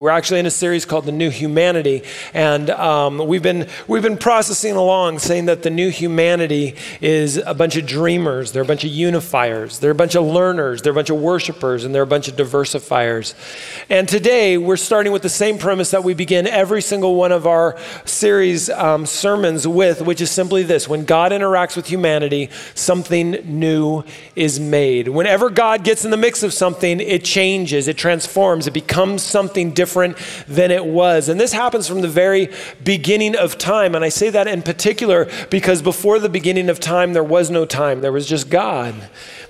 We're actually in a series called The New Humanity, and um, we've, been, we've been processing along saying that the new humanity is a bunch of dreamers, they're a bunch of unifiers, they're a bunch of learners, they're a bunch of worshipers, and they're a bunch of diversifiers. And today we're starting with the same premise that we begin every single one of our series um, sermons with, which is simply this when God interacts with humanity, something new is made. Whenever God gets in the mix of something, it changes, it transforms, it becomes something different different than it was. And this happens from the very beginning of time. And I say that in particular because before the beginning of time, there was no time, there was just God.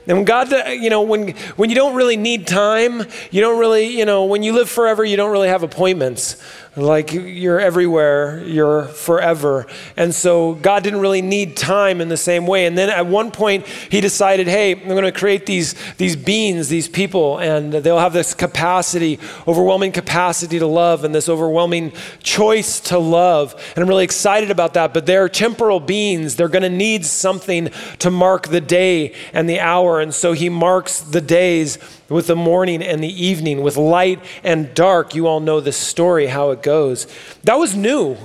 And when God, uh, you know, when, when you don't really need time, you don't really, you know, when you live forever, you don't really have appointments. Like you're everywhere, you're forever. And so God didn't really need time in the same way. And then at one point, He decided, hey, I'm going to create these, these beings, these people, and they'll have this capacity, overwhelming capacity to love, and this overwhelming choice to love. And I'm really excited about that. But they're temporal beings, they're going to need something to mark the day and the hour. And so He marks the days with the morning and the evening, with light and dark. You all know the story, how it goes. That was new.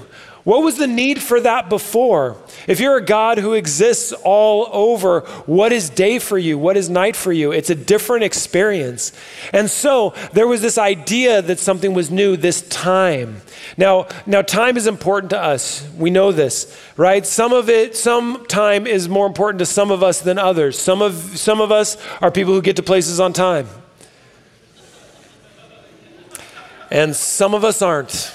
What was the need for that before? If you're a God who exists all over, what is day for you? What is night for you? It's a different experience. And so there was this idea that something was new, this time. Now, now time is important to us. We know this, right? Some of it, some time is more important to some of us than others. Some of some of us are people who get to places on time. And some of us aren't.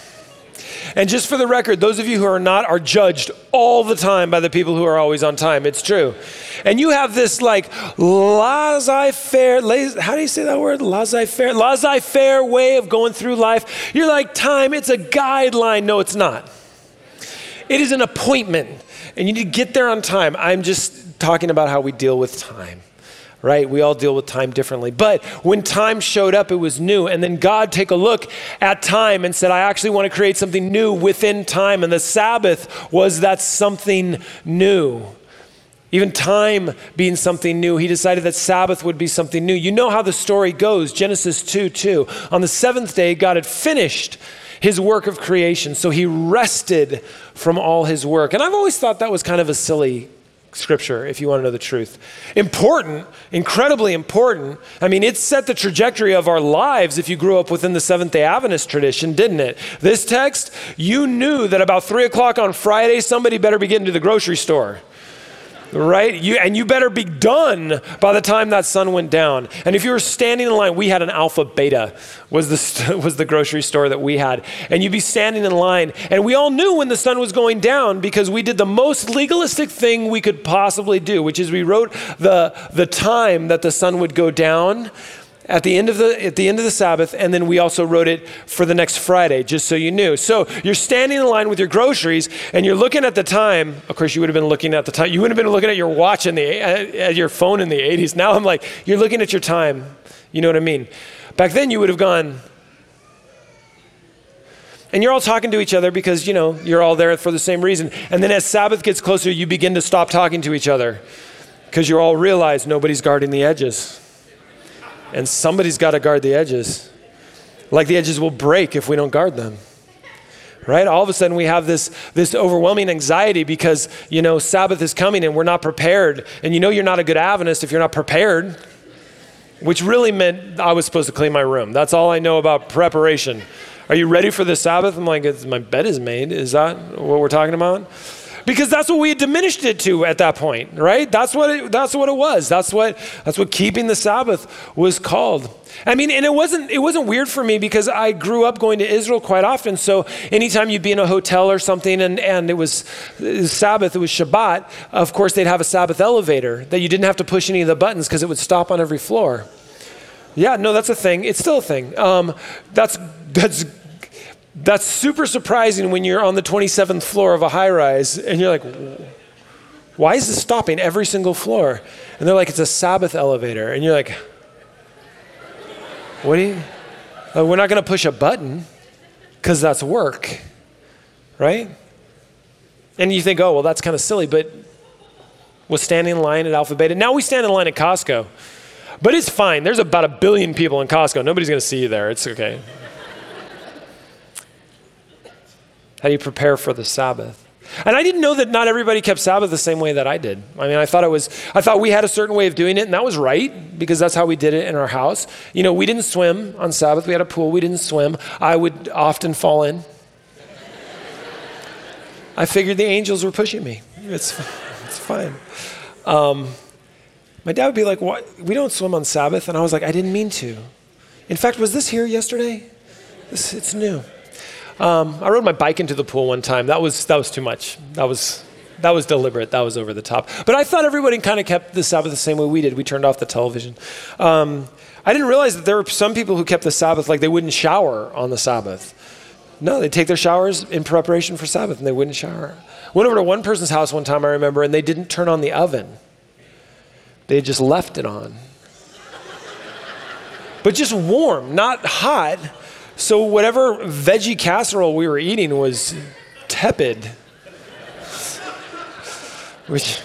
And just for the record, those of you who are not are judged all the time by the people who are always on time. It's true. And you have this like laissez faire, how do you say that word? Laissez faire, laissez faire way of going through life. You're like, time, it's a guideline. No, it's not. It is an appointment, and you need to get there on time. I'm just talking about how we deal with time right? We all deal with time differently. But when time showed up, it was new. And then God take a look at time and said, I actually want to create something new within time. And the Sabbath was that something new. Even time being something new, he decided that Sabbath would be something new. You know how the story goes Genesis 2 2. On the seventh day, God had finished his work of creation, so he rested from all his work. And I've always thought that was kind of a silly scripture if you want to know the truth. Important, incredibly important. I mean, it set the trajectory of our lives if you grew up within the Seventh day Adventist tradition, didn't it? This text, you knew that about three o'clock on Friday, somebody better be getting to the grocery store right? You, and you better be done by the time that sun went down. And if you were standing in line, we had an Alpha Beta, was the, was the grocery store that we had. And you'd be standing in line, and we all knew when the sun was going down because we did the most legalistic thing we could possibly do, which is we wrote the, the time that the sun would go down at the end of the at the end of the Sabbath, and then we also wrote it for the next Friday, just so you knew. So you're standing in line with your groceries, and you're looking at the time. Of course, you would have been looking at the time. You would have been looking at your watch in the at your phone in the 80s. Now I'm like, you're looking at your time. You know what I mean? Back then, you would have gone. And you're all talking to each other because, you know, you're all there for the same reason. And then as Sabbath gets closer, you begin to stop talking to each other because you all realize nobody's guarding the edges and somebody's got to guard the edges. Like the edges will break if we don't guard them. Right? All of a sudden we have this this overwhelming anxiety because, you know, Sabbath is coming and we're not prepared. And you know you're not a good Adventist if you're not prepared. Which really meant I was supposed to clean my room. That's all I know about preparation. Are you ready for the Sabbath? I'm like, my bed is made. Is that what we're talking about? Because that's what we had diminished it to at that point, right? That's what it, that's what it was. That's what that's what keeping the Sabbath was called. I mean, and it wasn't it wasn't weird for me because I grew up going to Israel quite often. So anytime you'd be in a hotel or something and, and it was, it was Sabbath, it was Shabbat, of course they'd have a Sabbath elevator that you didn't have to push any of the buttons because it would stop on every floor. Yeah, no, that's a thing. It's still a thing. Um, that's that's that's super surprising when you're on the 27th floor of a high rise and you're like, why is this stopping every single floor? And they're like, it's a Sabbath elevator. And you're like, what do you? Uh, we're not going to push a button because that's work, right? And you think, oh, well, that's kind of silly, but was standing in line at Alpha Beta. Now we stand in line at Costco. But it's fine. There's about a billion people in Costco. Nobody's going to see you there. It's okay. How do you prepare for the Sabbath? And I didn't know that not everybody kept Sabbath the same way that I did. I mean, I thought it was, I thought we had a certain way of doing it, and that was right because that's how we did it in our house. You know, we didn't swim on Sabbath. We had a pool. We didn't swim. I would often fall in. I figured the angels were pushing me. It's, it's fine. Um, my dad would be like, what? We don't swim on Sabbath. And I was like, I didn't mean to. In fact, was this here yesterday? This, it's new. Um, I rode my bike into the pool one time. That was, that was too much. That was, that was deliberate. That was over the top. But I thought everybody kind of kept the Sabbath the same way we did. We turned off the television. Um, I didn't realize that there were some people who kept the Sabbath like they wouldn't shower on the Sabbath. No, they'd take their showers in preparation for Sabbath and they wouldn't shower. Went over to one person's house one time, I remember, and they didn't turn on the oven. They just left it on. but just warm, not hot. So whatever veggie casserole we were eating was tepid. Which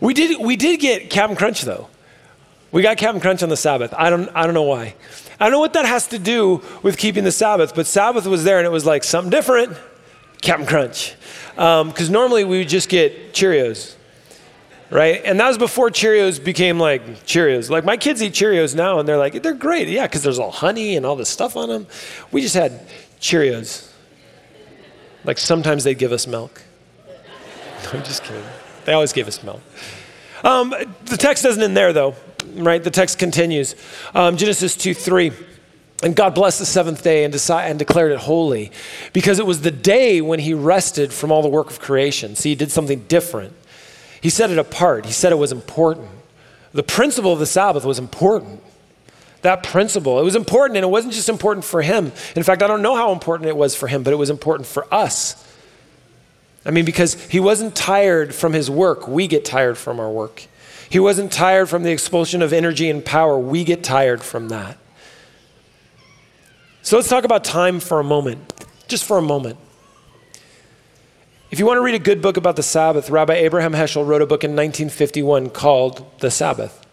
We did we did get Captain Crunch though. We got Captain Crunch on the Sabbath. I don't, I don't know why. I don't know what that has to do with keeping the Sabbath, but Sabbath was there and it was like something different. Captain Crunch. Because um, normally we would just get Cheerios, right? And that was before Cheerios became like Cheerios. Like my kids eat Cheerios now and they're like, they're great. Yeah, because there's all honey and all this stuff on them. We just had Cheerios. Like sometimes they'd give us milk. I'm just kidding. They always gave us milk. Um, the text doesn't end there though right? The text continues um, Genesis 2 3. And God blessed the seventh day and, and declared it holy because it was the day when he rested from all the work of creation. See, he did something different. He set it apart, he said it was important. The principle of the Sabbath was important. That principle, it was important, and it wasn't just important for him. In fact, I don't know how important it was for him, but it was important for us. I mean, because he wasn't tired from his work, we get tired from our work. He wasn't tired from the expulsion of energy and power. We get tired from that. So let's talk about time for a moment, just for a moment. If you want to read a good book about the Sabbath, Rabbi Abraham Heschel wrote a book in 1951 called The Sabbath.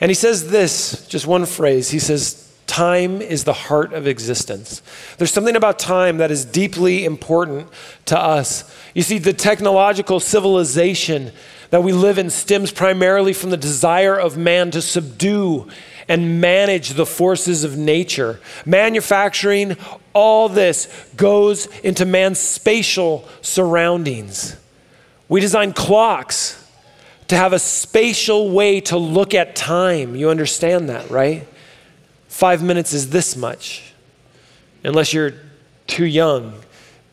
And he says this, just one phrase. He says, Time is the heart of existence. There's something about time that is deeply important to us. You see, the technological civilization that we live in stems primarily from the desire of man to subdue and manage the forces of nature. Manufacturing, all this goes into man's spatial surroundings. We design clocks to have a spatial way to look at time. You understand that, right? Five minutes is this much, unless you're too young,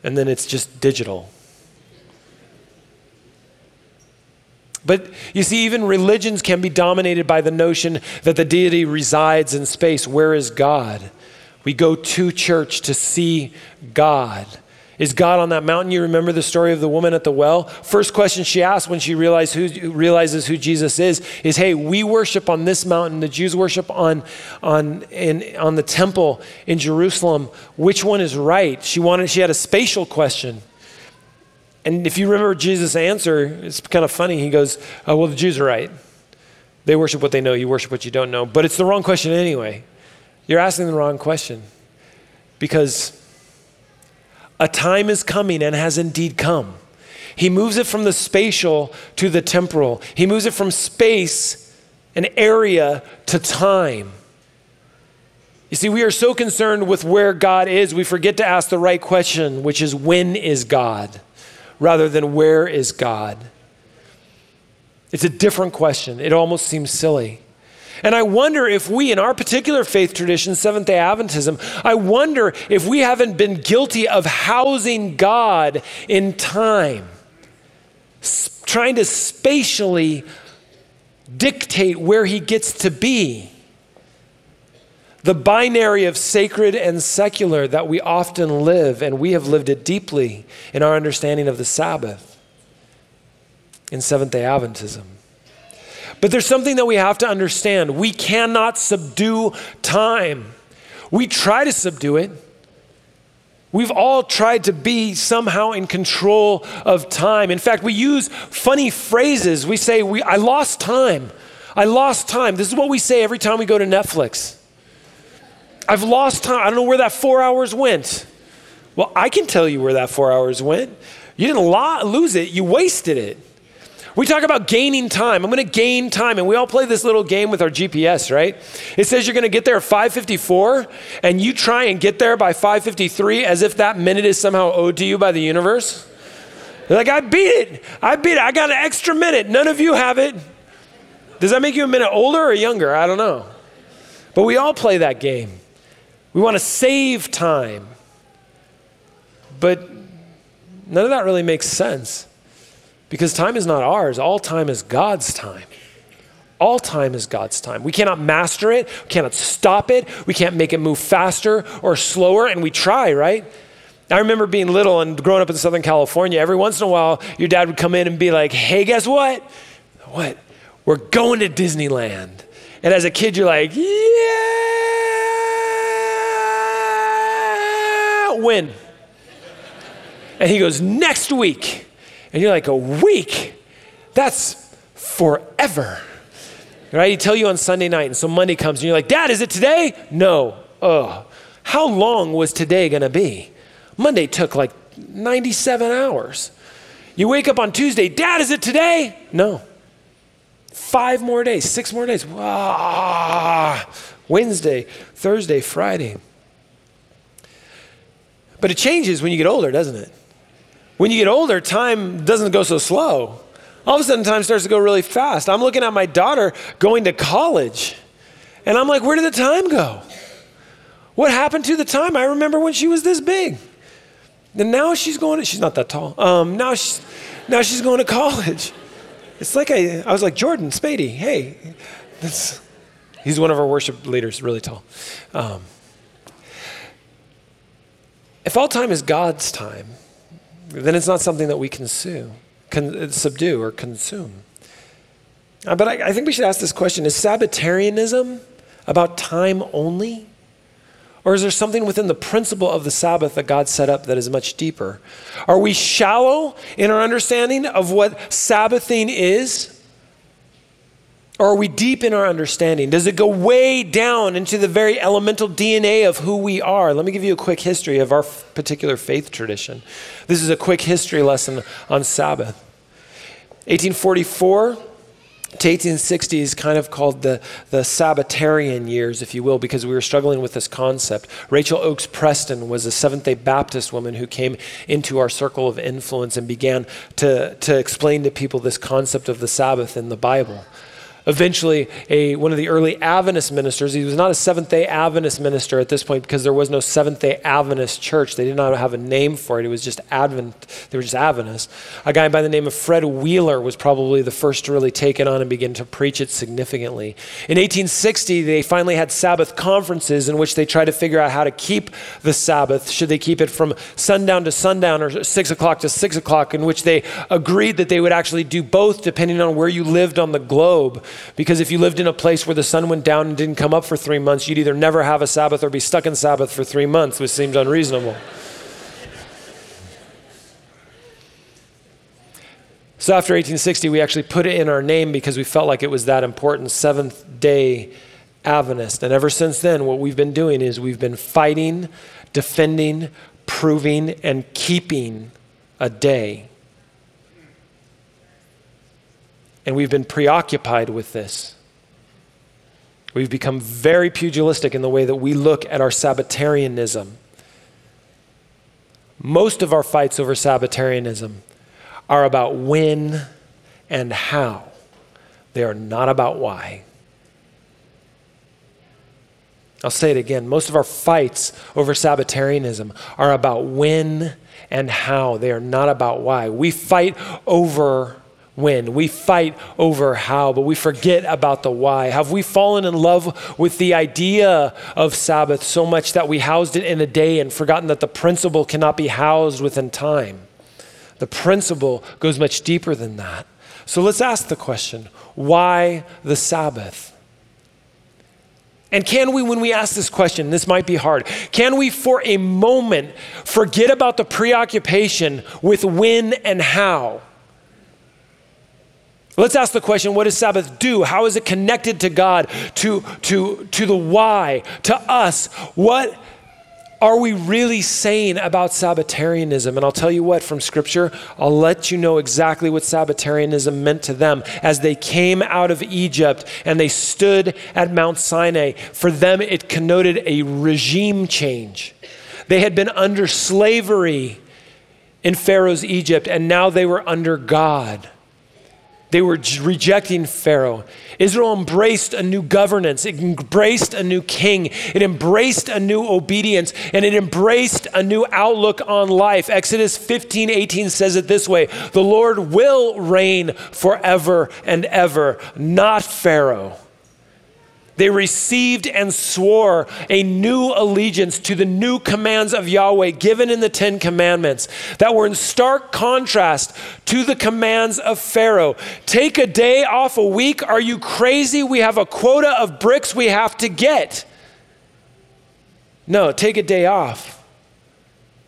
and then it's just digital. But you see, even religions can be dominated by the notion that the deity resides in space. Where is God? We go to church to see God. Is God on that mountain? You remember the story of the woman at the well? First question she asks when she who, realizes who Jesus is is, Hey, we worship on this mountain. The Jews worship on, on, in, on the temple in Jerusalem. Which one is right? She, wanted, she had a spatial question. And if you remember Jesus' answer, it's kind of funny. He goes, oh, Well, the Jews are right. They worship what they know, you worship what you don't know. But it's the wrong question anyway. You're asking the wrong question because a time is coming and has indeed come. He moves it from the spatial to the temporal, he moves it from space, and area, to time. You see, we are so concerned with where God is, we forget to ask the right question, which is when is God? Rather than where is God? It's a different question. It almost seems silly. And I wonder if we, in our particular faith tradition, Seventh day Adventism, I wonder if we haven't been guilty of housing God in time, trying to spatially dictate where he gets to be the binary of sacred and secular that we often live, and we have lived it deeply in our understanding of the Sabbath in Seventh day Adventism. But there's something that we have to understand. We cannot subdue time. We try to subdue it. We've all tried to be somehow in control of time. In fact, we use funny phrases. We say, we, I lost time. I lost time. This is what we say every time we go to Netflix. I've lost time. I don't know where that four hours went. Well, I can tell you where that four hours went. You didn't lo- lose it, you wasted it. We talk about gaining time. I'm going to gain time. And we all play this little game with our GPS, right? It says you're going to get there at 554 and you try and get there by 553 as if that minute is somehow owed to you by the universe. You're like, I beat it. I beat it. I got an extra minute. None of you have it. Does that make you a minute older or younger? I don't know. But we all play that game. We want to save time. But none of that really makes sense because time is not ours, all time is God's time. All time is God's time. We cannot master it, we cannot stop it, we can't make it move faster or slower, and we try, right? I remember being little and growing up in Southern California. Every once in a while, your dad would come in and be like, hey, guess what? What? We're going to Disneyland. And as a kid, you're like, yeah. When? And he goes, next week. And you're like, a week? That's forever. Right? He tell you on Sunday night, and so Monday comes, and you're like, Dad, is it today? No. Oh, how long was today gonna be? Monday took like 97 hours. You wake up on Tuesday, Dad, is it today? No. Five more days, six more days. Wednesday, Thursday, Friday. But it changes when you get older, doesn't it? When you get older, time doesn't go so slow. All of a sudden, time starts to go really fast. I'm looking at my daughter going to college, and I'm like, where did the time go? What happened to the time? I remember when she was this big. And now she's going to, she's not that tall. Um, now, she's, now she's going to college. It's like I, I was like, Jordan Spady, hey. That's, he's one of our worship leaders, really tall. Um, if all time is God's time, then it's not something that we can sue, con- subdue or consume. Uh, but I, I think we should ask this question Is Sabbatarianism about time only? Or is there something within the principle of the Sabbath that God set up that is much deeper? Are we shallow in our understanding of what Sabbathing is? Or are we deep in our understanding? Does it go way down into the very elemental DNA of who we are? Let me give you a quick history of our particular faith tradition. This is a quick history lesson on Sabbath. 1844 to 1860 is kind of called the, the Sabbatarian years, if you will, because we were struggling with this concept. Rachel Oakes Preston was a Seventh day Baptist woman who came into our circle of influence and began to, to explain to people this concept of the Sabbath in the Bible eventually a, one of the early Adventist ministers. He was not a Seventh day Adventist minister at this point because there was no Seventh day Adventist church. They did not have a name for it. It was just Advent, they were just Adventists. A guy by the name of Fred Wheeler was probably the first to really take it on and begin to preach it significantly. In 1860, they finally had Sabbath conferences in which they tried to figure out how to keep the Sabbath. Should they keep it from sundown to sundown or six o'clock to six o'clock, in which they agreed that they would actually do both depending on where you lived on the globe. Because if you lived in a place where the sun went down and didn't come up for three months, you'd either never have a Sabbath or be stuck in Sabbath for three months, which seemed unreasonable. So after 1860, we actually put it in our name because we felt like it was that important Seventh day Adventist. And ever since then, what we've been doing is we've been fighting, defending, proving, and keeping a day And we've been preoccupied with this. We've become very pugilistic in the way that we look at our Sabbatarianism. Most of our fights over Sabbatarianism are about when and how, they are not about why. I'll say it again. Most of our fights over Sabbatarianism are about when and how. They are not about why. We fight over when. We fight over how, but we forget about the why. Have we fallen in love with the idea of Sabbath so much that we housed it in a day and forgotten that the principle cannot be housed within time? The principle goes much deeper than that. So let's ask the question why the Sabbath? And can we, when we ask this question, this might be hard, can we for a moment forget about the preoccupation with when and how? Let's ask the question what does Sabbath do? How is it connected to God, to, to, to the why, to us? What are we really saying about Sabbatarianism? And I'll tell you what, from Scripture, I'll let you know exactly what Sabbatarianism meant to them as they came out of Egypt and they stood at Mount Sinai. For them, it connoted a regime change. They had been under slavery in Pharaoh's Egypt, and now they were under God. They were rejecting Pharaoh. Israel embraced a new governance, it embraced a new king, it embraced a new obedience, and it embraced a new outlook on life. Exodus 15 18 says it this way The Lord will reign forever and ever, not Pharaoh. They received and swore a new allegiance to the new commands of Yahweh given in the Ten Commandments that were in stark contrast to the commands of Pharaoh. Take a day off a week. Are you crazy? We have a quota of bricks we have to get. No, take a day off.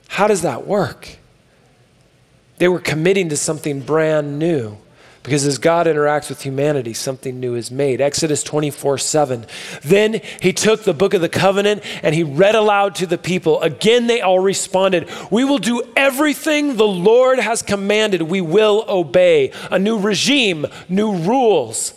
How does that work? They were committing to something brand new. Because as God interacts with humanity, something new is made. Exodus 24 7. Then he took the book of the covenant and he read aloud to the people. Again, they all responded, We will do everything the Lord has commanded. We will obey. A new regime, new rules.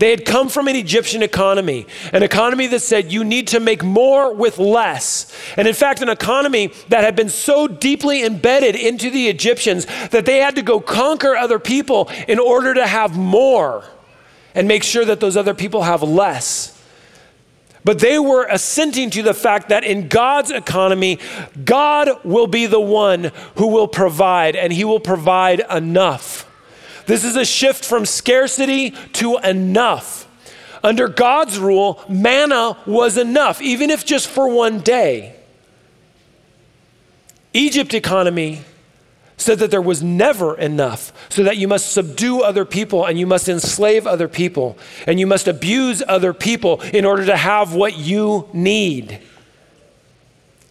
They had come from an Egyptian economy, an economy that said you need to make more with less. And in fact, an economy that had been so deeply embedded into the Egyptians that they had to go conquer other people in order to have more and make sure that those other people have less. But they were assenting to the fact that in God's economy, God will be the one who will provide, and He will provide enough. This is a shift from scarcity to enough. Under God's rule, manna was enough, even if just for one day. Egypt economy said that there was never enough, so that you must subdue other people and you must enslave other people and you must abuse other people in order to have what you need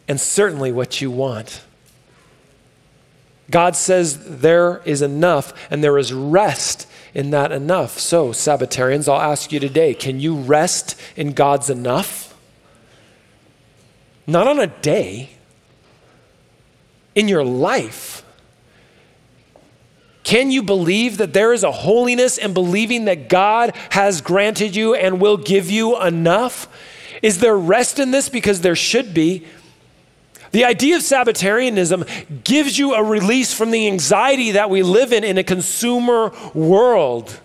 and certainly what you want. God says there is enough and there is rest in that enough. So, Sabbatarians, I'll ask you today can you rest in God's enough? Not on a day, in your life. Can you believe that there is a holiness in believing that God has granted you and will give you enough? Is there rest in this? Because there should be. The idea of Sabbatarianism gives you a release from the anxiety that we live in in a consumer world.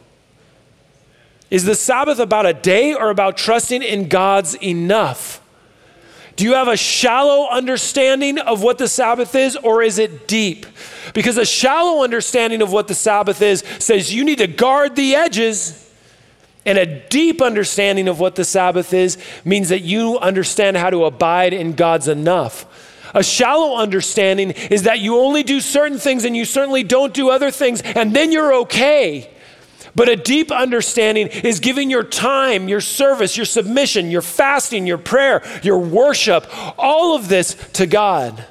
Is the Sabbath about a day or about trusting in God's enough? Do you have a shallow understanding of what the Sabbath is, or is it deep? Because a shallow understanding of what the Sabbath is says you need to guard the edges. And a deep understanding of what the Sabbath is means that you understand how to abide in God's enough. A shallow understanding is that you only do certain things and you certainly don't do other things, and then you're okay. But a deep understanding is giving your time, your service, your submission, your fasting, your prayer, your worship, all of this to God.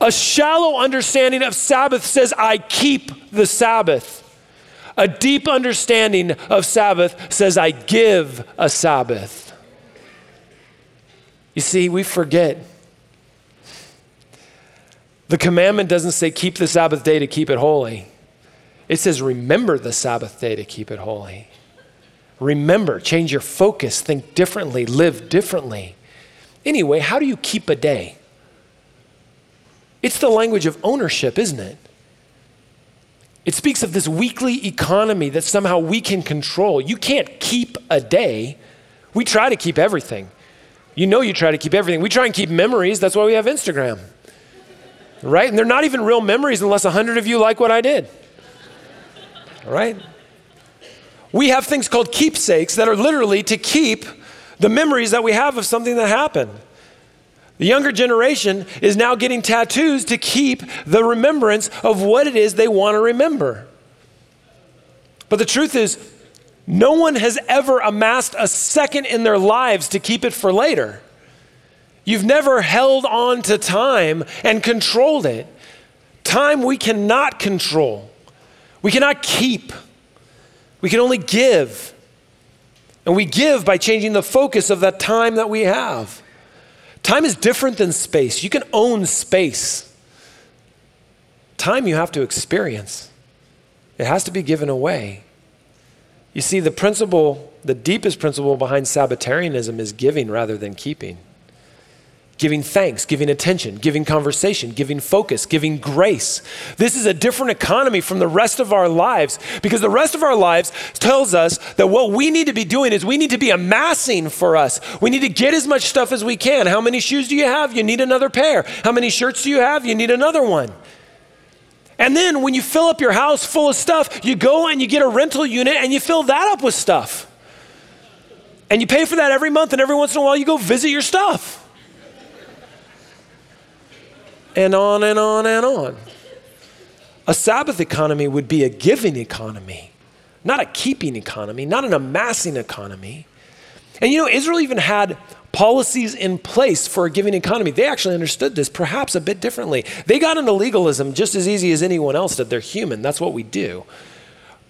A shallow understanding of Sabbath says, I keep the Sabbath. A deep understanding of Sabbath says, I give a Sabbath. You see, we forget the commandment doesn't say keep the Sabbath day to keep it holy. It says remember the Sabbath day to keep it holy. Remember, change your focus, think differently, live differently. Anyway, how do you keep a day? It's the language of ownership, isn't it? It speaks of this weekly economy that somehow we can control. You can't keep a day. We try to keep everything. You know, you try to keep everything. We try and keep memories. That's why we have Instagram right? And they're not even real memories unless a hundred of you like what I did, right? We have things called keepsakes that are literally to keep the memories that we have of something that happened. The younger generation is now getting tattoos to keep the remembrance of what it is they want to remember. But the truth is, no one has ever amassed a second in their lives to keep it for later. You've never held on to time and controlled it. Time we cannot control, we cannot keep. We can only give. And we give by changing the focus of that time that we have. Time is different than space. You can own space. Time you have to experience, it has to be given away. You see, the principle, the deepest principle behind Sabbatarianism is giving rather than keeping giving thanks, giving attention, giving conversation, giving focus, giving grace. This is a different economy from the rest of our lives because the rest of our lives tells us that what we need to be doing is we need to be amassing for us. We need to get as much stuff as we can. How many shoes do you have? You need another pair. How many shirts do you have? You need another one. And then when you fill up your house full of stuff, you go and you get a rental unit and you fill that up with stuff. And you pay for that every month, and every once in a while you go visit your stuff and on and on and on. A Sabbath economy would be a giving economy, not a keeping economy, not an amassing economy. And you know, Israel even had policies in place for a giving economy. They actually understood this perhaps a bit differently. They got into legalism just as easy as anyone else did. They're human, that's what we do.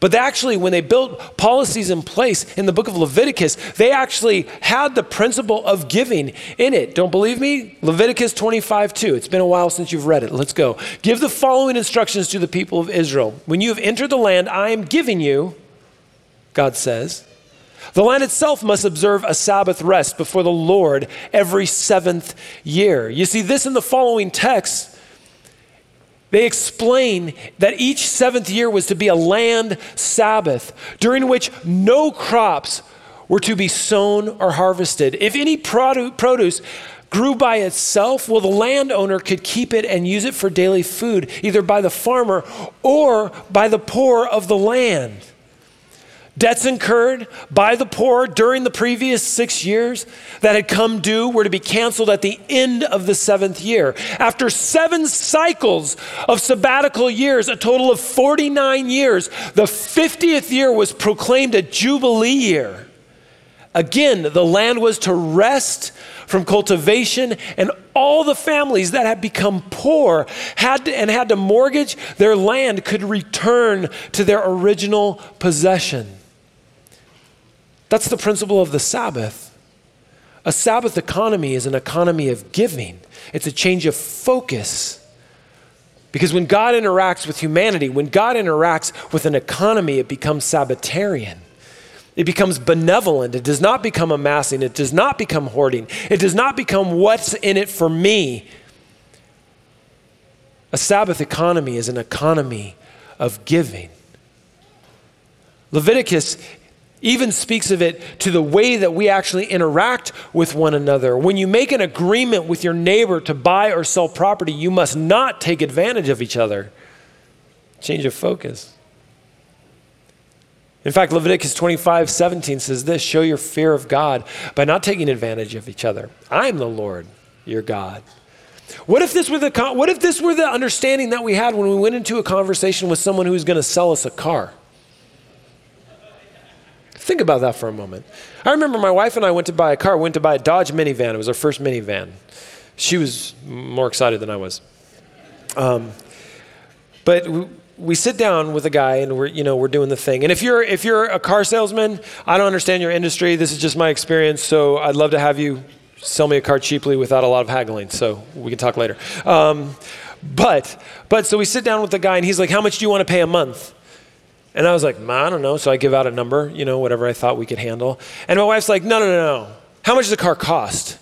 But actually, when they built policies in place in the book of Leviticus, they actually had the principle of giving in it. Don't believe me? Leviticus 25 2. It's been a while since you've read it. Let's go. Give the following instructions to the people of Israel. When you have entered the land I am giving you, God says, the land itself must observe a Sabbath rest before the Lord every seventh year. You see this in the following text they explain that each seventh year was to be a land Sabbath during which no crops were to be sown or harvested. If any produce grew by itself, well, the landowner could keep it and use it for daily food, either by the farmer or by the poor of the land. Debts incurred by the poor during the previous six years that had come due were to be canceled at the end of the seventh year. After seven cycles of sabbatical years, a total of 49 years, the 50th year was proclaimed a Jubilee year. Again, the land was to rest from cultivation, and all the families that had become poor had to, and had to mortgage their land could return to their original possession. That's the principle of the Sabbath. A Sabbath economy is an economy of giving, it's a change of focus. Because when God interacts with humanity, when God interacts with an economy, it becomes Sabbatarian. It becomes benevolent. It does not become amassing. It does not become hoarding. It does not become what's in it for me. A Sabbath economy is an economy of giving. Leviticus even speaks of it to the way that we actually interact with one another. When you make an agreement with your neighbor to buy or sell property, you must not take advantage of each other. Change of focus. In fact, Leviticus 25, 17 says this show your fear of God by not taking advantage of each other. I am the Lord, your God. What if this were the, what if this were the understanding that we had when we went into a conversation with someone who was going to sell us a car? Think about that for a moment. I remember my wife and I went to buy a car, went to buy a Dodge minivan. It was our first minivan. She was more excited than I was. Um, but we, we sit down with a guy and we're you know we're doing the thing and if you're if you're a car salesman i don't understand your industry this is just my experience so i'd love to have you sell me a car cheaply without a lot of haggling so we can talk later um, but but so we sit down with the guy and he's like how much do you want to pay a month and I was like, I don't know. So I give out a number, you know, whatever I thought we could handle. And my wife's like, no, no, no, no. How much does the car cost?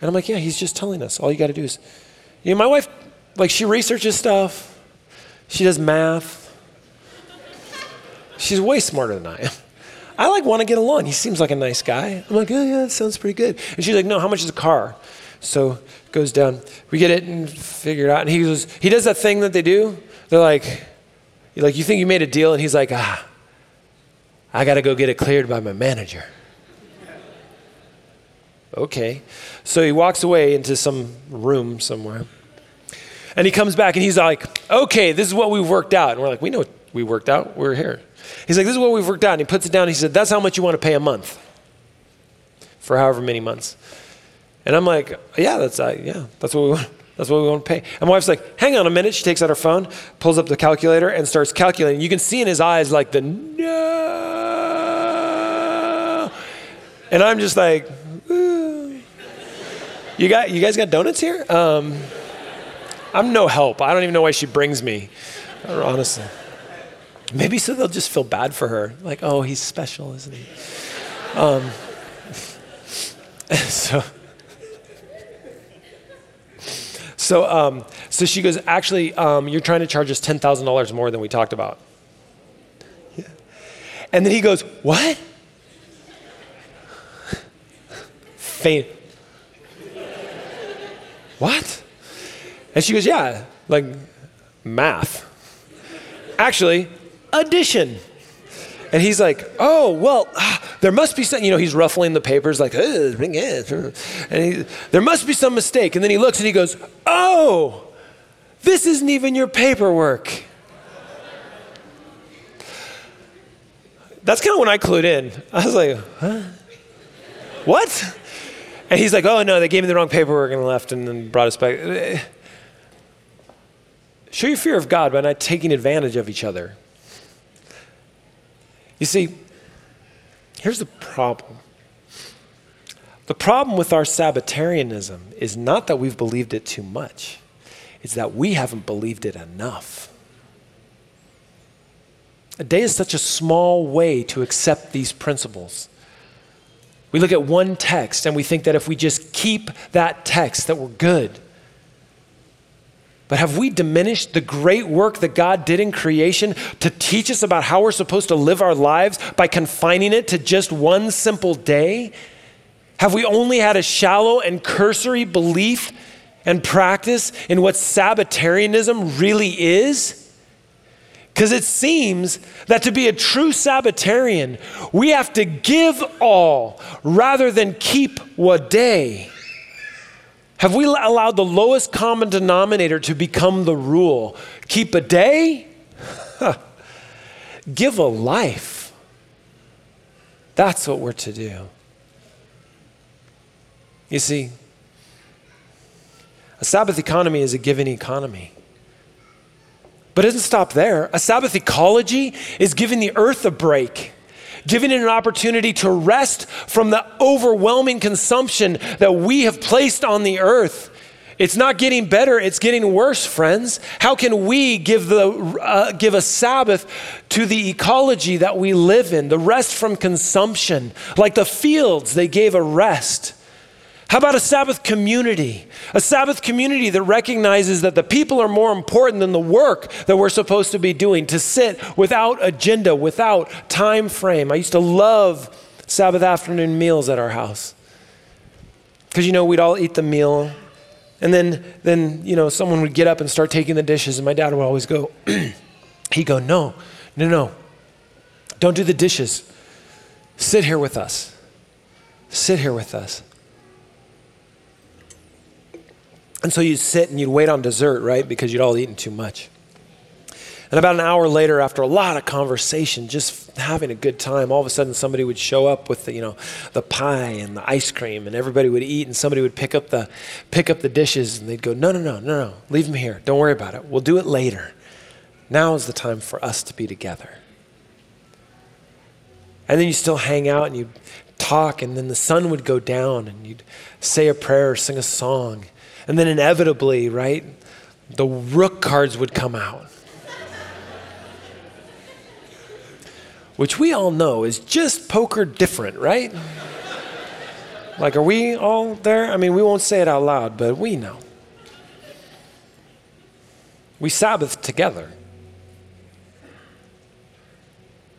And I'm like, yeah, he's just telling us. All you got to do is, you know, my wife, like, she researches stuff, she does math. She's way smarter than I am. I like want to get along. He seems like a nice guy. I'm like, oh yeah, that sounds pretty good. And she's like, no, how much is a car? So goes down. We get it and figure it out. And he goes, he does that thing that they do. They're like, like, you think you made a deal? And he's like, ah, I got to go get it cleared by my manager. Okay. So he walks away into some room somewhere. And he comes back and he's like, okay, this is what we've worked out. And we're like, we know we worked out. We're here. He's like, this is what we've worked out. And he puts it down. He said, that's how much you want to pay a month for however many months. And I'm like, yeah, that's, uh, yeah, that's what we want. That's what we want to pay. And my wife's like, hang on a minute. She takes out her phone, pulls up the calculator, and starts calculating. You can see in his eyes like the no. And I'm just like, you got you guys got donuts here? Um, I'm no help. I don't even know why she brings me, honestly. Maybe so they'll just feel bad for her. Like, oh, he's special, isn't he? Um, so, so, um, so she goes, actually, um, you're trying to charge us $10,000 more than we talked about. Yeah. And then he goes, what? Faint. What? And she goes, yeah, like math. Actually, addition. And he's like, oh, well, there must be some, you know, he's ruffling the papers like, and he, there must be some mistake. And then he looks and he goes, oh, this isn't even your paperwork. That's kind of when I clued in. I was like, huh? What? And he's like, oh, no, they gave me the wrong paperwork and left and then brought us back. Show your fear of God by not taking advantage of each other. You see, here's the problem. The problem with our Sabbatarianism is not that we've believed it too much, it's that we haven't believed it enough. A day is such a small way to accept these principles. We look at one text and we think that if we just keep that text that we're good. But have we diminished the great work that God did in creation to teach us about how we're supposed to live our lives by confining it to just one simple day? Have we only had a shallow and cursory belief and practice in what Sabbatarianism really is? Because it seems that to be a true Sabbatarian, we have to give all rather than keep what day. Have we allowed the lowest common denominator to become the rule? Keep a day? Give a life. That's what we're to do. You see, a Sabbath economy is a given economy. But it doesn't stop there. A Sabbath ecology is giving the earth a break giving it an opportunity to rest from the overwhelming consumption that we have placed on the earth. It's not getting better, it's getting worse, friends. How can we give, the, uh, give a Sabbath to the ecology that we live in, the rest from consumption? Like the fields, they gave a rest. How about a Sabbath community? A Sabbath community that recognizes that the people are more important than the work that we're supposed to be doing, to sit without agenda, without time frame. I used to love Sabbath afternoon meals at our house. Because, you know, we'd all eat the meal, and then, then, you know, someone would get up and start taking the dishes, and my dad would always go, he'd go, no, no, no, don't do the dishes. Sit here with us. Sit here with us. And so you'd sit and you'd wait on dessert, right? Because you'd all eaten too much. And about an hour later, after a lot of conversation, just having a good time, all of a sudden somebody would show up with the, you know, the pie and the ice cream, and everybody would eat, and somebody would pick up the, pick up the dishes, and they'd go, no, no, no, no, no, leave them here. Don't worry about it. We'll do it later. Now is the time for us to be together. And then you still hang out and you talk, and then the sun would go down, and you'd say a prayer or sing a song. And then inevitably, right, the rook cards would come out. Which we all know is just poker different, right? Like, are we all there? I mean, we won't say it out loud, but we know. We Sabbath together.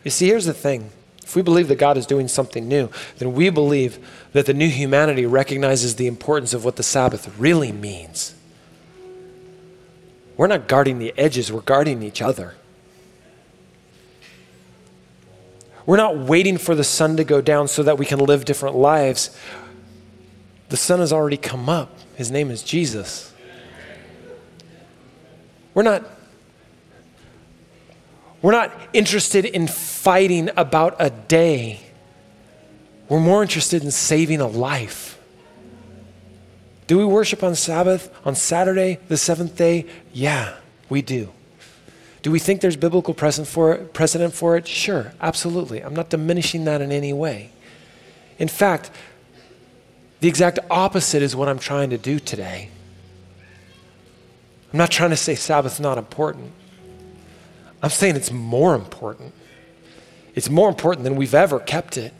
You see, here's the thing if we believe that God is doing something new, then we believe that the new humanity recognizes the importance of what the Sabbath really means. We're not guarding the edges, we're guarding each other. We're not waiting for the sun to go down so that we can live different lives. The sun has already come up. His name is Jesus. We're not we're not interested in fighting about a day. We're more interested in saving a life. Do we worship on Sabbath, on Saturday, the seventh day? Yeah, we do. Do we think there's biblical precedent for it? Precedent for it? Sure, absolutely. I'm not diminishing that in any way. In fact, the exact opposite is what I'm trying to do today. I'm not trying to say Sabbath's not important. I'm saying it's more important. It's more important than we've ever kept it.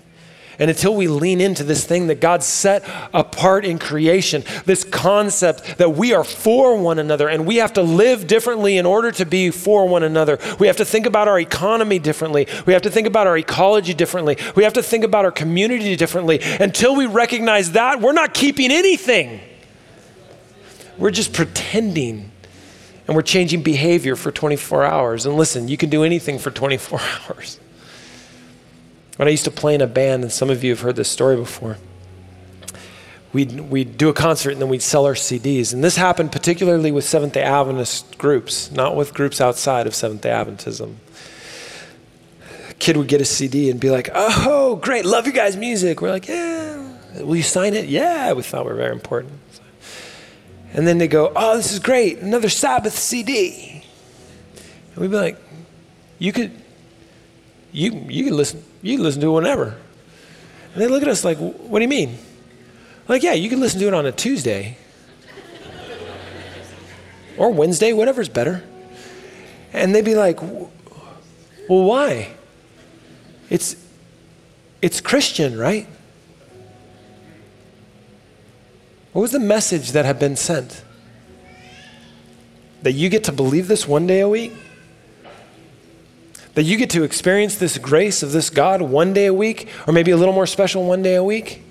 And until we lean into this thing that God set apart in creation, this concept that we are for one another and we have to live differently in order to be for one another. We have to think about our economy differently. We have to think about our ecology differently. We have to think about our community differently. Until we recognize that, we're not keeping anything. We're just pretending and we're changing behavior for 24 hours. And listen, you can do anything for 24 hours. When I used to play in a band, and some of you have heard this story before, we'd, we'd do a concert and then we'd sell our CDs. And this happened particularly with Seventh day Adventist groups, not with groups outside of Seventh day Adventism. A kid would get a CD and be like, oh, great, love you guys' music. We're like, yeah. Will you sign it? Yeah, we thought we were very important. And then they go, oh, this is great, another Sabbath CD. And we'd be like, you could, you, you can listen, you can listen to it whenever. And they look at us like, what do you mean? Like, yeah, you can listen to it on a Tuesday or Wednesday, whatever's better. And they'd be like, well, why? It's, it's Christian, right? What was the message that had been sent? That you get to believe this one day a week? That you get to experience this grace of this God one day a week, or maybe a little more special one day a week?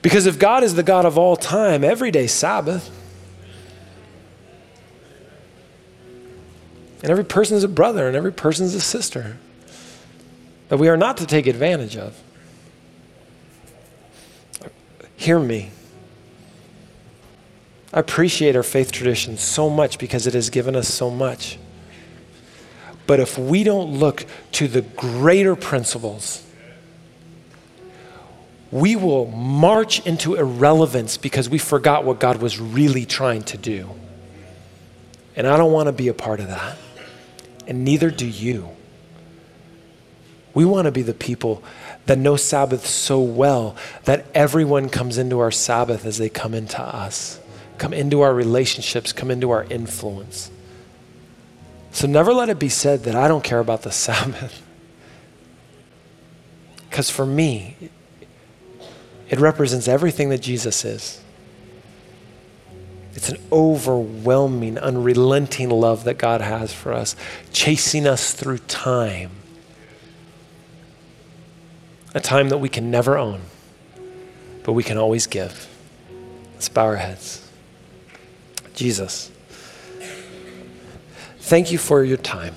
Because if God is the God of all time, every day Sabbath. And every person is a brother, and every person is a sister that we are not to take advantage of. Hear me. I appreciate our faith tradition so much because it has given us so much. But if we don't look to the greater principles, we will march into irrelevance because we forgot what God was really trying to do. And I don't want to be a part of that. And neither do you. We want to be the people that know Sabbath so well that everyone comes into our Sabbath as they come into us, come into our relationships, come into our influence. So never let it be said that I don't care about the Sabbath. Because for me, it represents everything that Jesus is. It's an overwhelming, unrelenting love that God has for us, chasing us through time. A time that we can never own, but we can always give. Let's bow our heads. Jesus. Thank you for your time.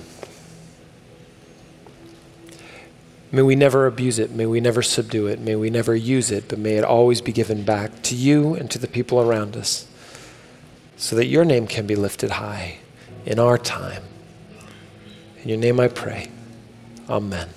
May we never abuse it. May we never subdue it. May we never use it, but may it always be given back to you and to the people around us so that your name can be lifted high in our time. In your name I pray. Amen.